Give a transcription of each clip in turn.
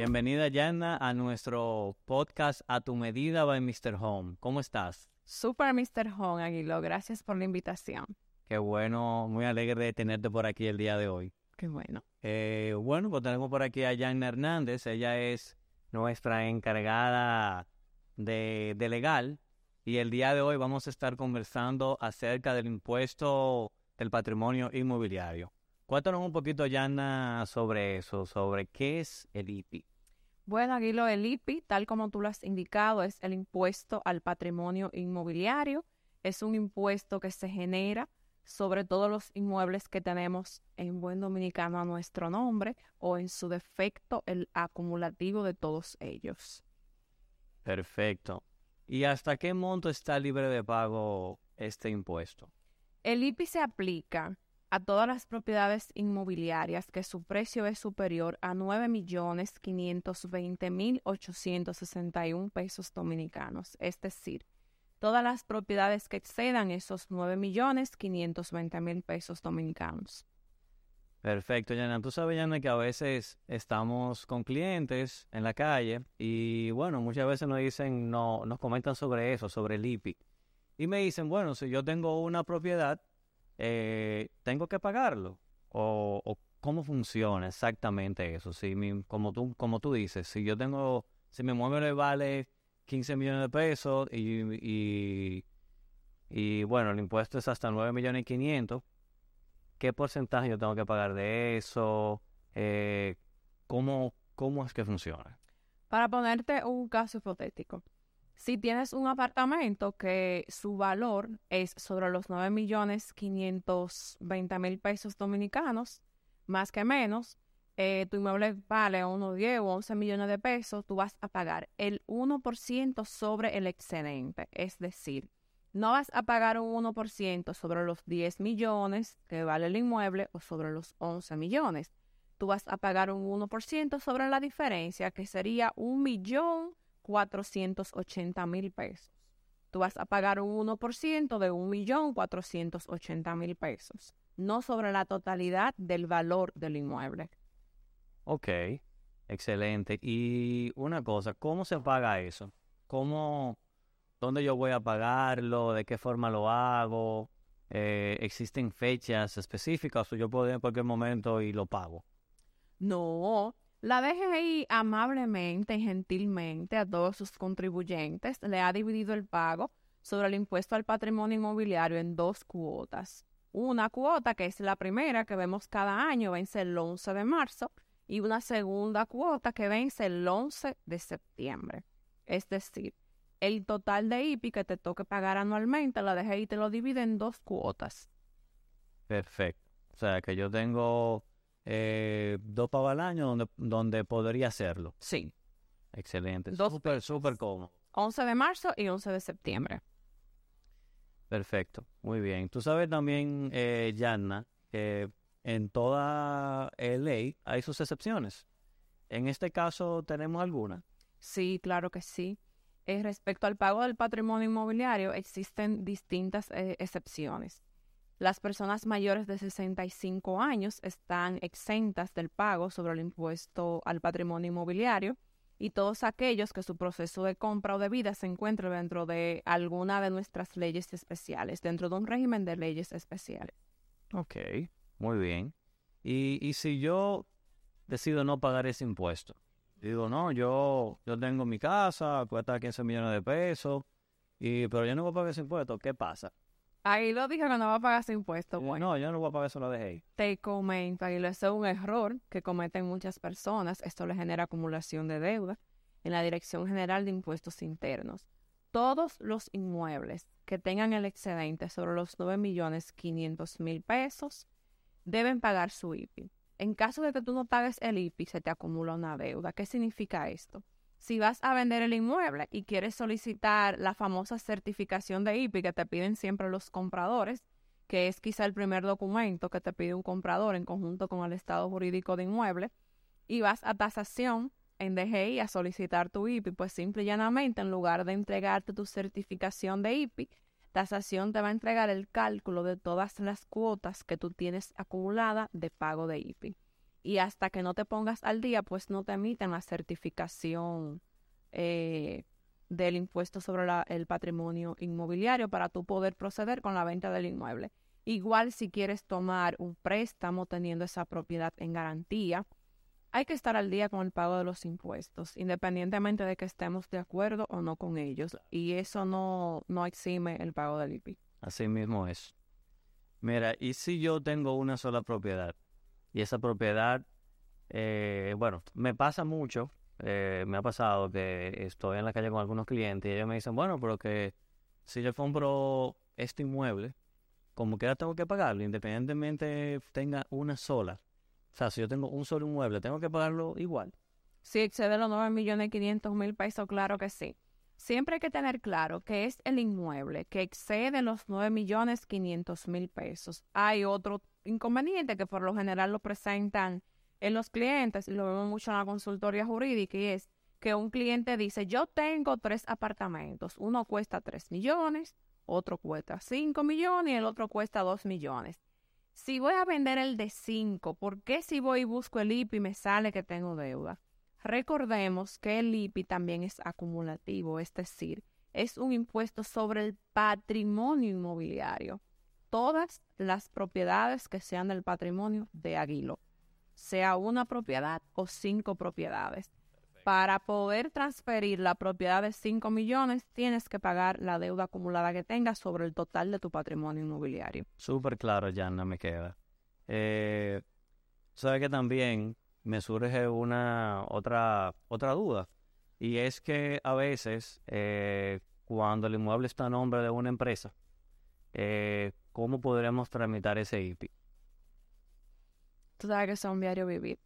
Bienvenida, Yana, a nuestro podcast A tu medida by Mr. Home. ¿Cómo estás? Super Mr. Home, Aguilo. Gracias por la invitación. Qué bueno, muy alegre de tenerte por aquí el día de hoy. Qué bueno. Eh, bueno, pues tenemos por aquí a Yana Hernández. Ella es nuestra encargada de, de legal. Y el día de hoy vamos a estar conversando acerca del impuesto del patrimonio inmobiliario. Cuéntanos un poquito, Yana, sobre eso, sobre qué es el IPI. Bueno, Aguilo, el IPI, tal como tú lo has indicado, es el impuesto al patrimonio inmobiliario. Es un impuesto que se genera sobre todos los inmuebles que tenemos en buen dominicano a nuestro nombre o en su defecto el acumulativo de todos ellos. Perfecto. ¿Y hasta qué monto está libre de pago este impuesto? El IPI se aplica a todas las propiedades inmobiliarias que su precio es superior a 9.520.861 pesos dominicanos, es decir, todas las propiedades que excedan esos 9.520.000 pesos dominicanos. Perfecto, Yana. Tú sabes, Yana, que a veces estamos con clientes en la calle y, bueno, muchas veces nos dicen, no, nos comentan sobre eso, sobre el IPI. Y me dicen, bueno, si yo tengo una propiedad eh, ¿tengo que pagarlo? O, cómo funciona exactamente eso? Si como, tú, como tú dices, si yo tengo, si mi mueble vale 15 millones de pesos y, y, bueno, el impuesto es hasta 9 millones y 500, ¿qué porcentaje yo tengo que pagar de eso? Eh, ¿cómo, ¿Cómo es que funciona? Para ponerte un caso hipotético, si tienes un apartamento que su valor es sobre los 9 millones 520 mil pesos dominicanos, más que menos, eh, tu inmueble vale unos 10 o 11 millones de pesos, tú vas a pagar el 1% sobre el excedente. Es decir, no vas a pagar un 1% sobre los 10 millones que vale el inmueble o sobre los 11 millones. Tú vas a pagar un 1% sobre la diferencia, que sería un millón 480 mil pesos. Tú vas a pagar un 1% de 1.480.000 pesos, no sobre la totalidad del valor del inmueble. Ok, excelente. Y una cosa, ¿cómo se paga eso? ¿Cómo, dónde yo voy a pagarlo? ¿De qué forma lo hago? Eh, ¿Existen fechas específicas o yo puedo ir en cualquier momento y lo pago? No, la DGI amablemente y gentilmente a todos sus contribuyentes le ha dividido el pago sobre el impuesto al patrimonio inmobiliario en dos cuotas. Una cuota que es la primera que vemos cada año vence el 11 de marzo y una segunda cuota que vence el 11 de septiembre. Es decir, el total de IPI que te toque pagar anualmente, la DGI te lo divide en dos cuotas. Perfecto. O sea que yo tengo eh, dos pavos al año donde, donde podría hacerlo. Sí. Excelente. Súper, súper cómodo. 11 de marzo y 11 de septiembre. Perfecto, muy bien. Tú sabes también, eh, Yanna, que en toda eh, ley hay sus excepciones. En este caso, ¿tenemos alguna? Sí, claro que sí. Eh, respecto al pago del patrimonio inmobiliario, existen distintas excepciones. Las personas mayores de 65 años están exentas del pago sobre el impuesto al patrimonio inmobiliario y todos aquellos que su proceso de compra o de vida se encuentre dentro de alguna de nuestras leyes especiales, dentro de un régimen de leyes especiales. Ok, muy bien. Y, y si yo decido no pagar ese impuesto, digo, no, yo, yo tengo mi casa, cuesta 15 millones de pesos, y, pero yo no voy a pagar ese impuesto, ¿qué pasa? Ahí lo dije que no va a pagar ese impuesto. Bueno, no, yo no voy a pagar eso, lo dejé ahí. Te comento, Aguilo, eso es un error que cometen muchas personas. Esto le genera acumulación de deuda en la Dirección General de Impuestos Internos. Todos los inmuebles que tengan el excedente sobre los 9 millones 500 mil pesos deben pagar su IPI. En caso de que tú no pagues el IPI, se te acumula una deuda. ¿Qué significa esto? Si vas a vender el inmueble y quieres solicitar la famosa certificación de IPI que te piden siempre los compradores, que es quizá el primer documento que te pide un comprador en conjunto con el estado jurídico de inmueble, y vas a tasación en DGI a solicitar tu IPI, pues simple y llanamente, en lugar de entregarte tu certificación de IPI, tasación te va a entregar el cálculo de todas las cuotas que tú tienes acumulada de pago de IPI. Y hasta que no te pongas al día, pues no te emiten la certificación eh, del impuesto sobre la, el patrimonio inmobiliario para tú poder proceder con la venta del inmueble. Igual si quieres tomar un préstamo teniendo esa propiedad en garantía, hay que estar al día con el pago de los impuestos, independientemente de que estemos de acuerdo o no con ellos. Y eso no, no exime el pago del IPI. Así mismo es. Mira, ¿y si yo tengo una sola propiedad? Y esa propiedad, eh, bueno, me pasa mucho, eh, me ha pasado que estoy en la calle con algunos clientes y ellos me dicen, bueno, pero que si yo compro este inmueble, como quiera tengo que pagarlo, independientemente tenga una sola. O sea, si yo tengo un solo inmueble, ¿tengo que pagarlo igual? Si excede los 9 millones 500 mil pesos, claro que sí. Siempre hay que tener claro que es el inmueble que excede los 9 millones 500 mil pesos. Hay otro inconveniente que por lo general lo presentan en los clientes, y lo vemos mucho en la consultoría jurídica, y es que un cliente dice, yo tengo tres apartamentos, uno cuesta 3 millones, otro cuesta 5 millones y el otro cuesta 2 millones. Si voy a vender el de 5, ¿por qué si voy y busco el IPI me sale que tengo deuda? Recordemos que el IPI también es acumulativo, es decir, es un impuesto sobre el patrimonio inmobiliario. Todas las propiedades que sean del patrimonio de Aguilo, sea una propiedad o cinco propiedades. Para poder transferir la propiedad de 5 millones, tienes que pagar la deuda acumulada que tengas sobre el total de tu patrimonio inmobiliario. Súper claro, ya no me queda. Eh, Sabe que también me surge una otra otra duda y es que a veces eh, cuando el inmueble está a nombre de una empresa, eh, ¿cómo podremos tramitar ese IPI? Tú sabes que es un diario vivir.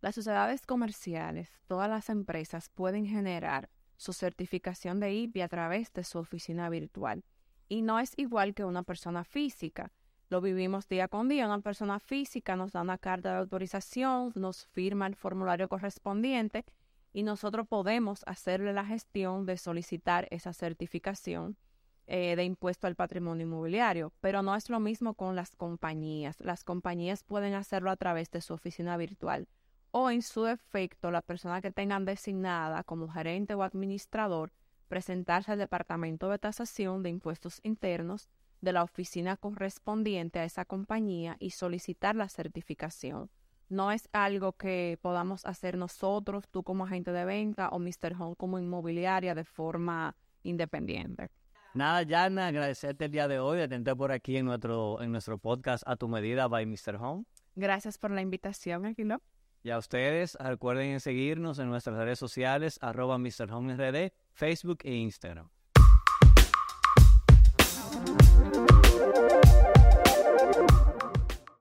Las sociedades comerciales, todas las empresas pueden generar su certificación de IPI a través de su oficina virtual. Y no es igual que una persona física. Lo vivimos día con día. Una persona física nos da una carta de autorización, nos firma el formulario correspondiente y nosotros podemos hacerle la gestión de solicitar esa certificación eh, de impuesto al patrimonio inmobiliario. Pero no es lo mismo con las compañías. Las compañías pueden hacerlo a través de su oficina virtual o en su defecto la persona que tengan designada como gerente o administrador presentarse al Departamento de Tasación de Impuestos Internos de la oficina correspondiente a esa compañía y solicitar la certificación. No es algo que podamos hacer nosotros, tú como agente de venta o Mr. Home como inmobiliaria de forma independiente. Nada, Yana, agradecerte el día de hoy, de tenerte por aquí en nuestro, en nuestro podcast A Tu Medida by Mr. Home. Gracias por la invitación, Aquilo. Y a ustedes, recuerden seguirnos en nuestras redes sociales, arroba Mr. Home RD, Facebook e Instagram.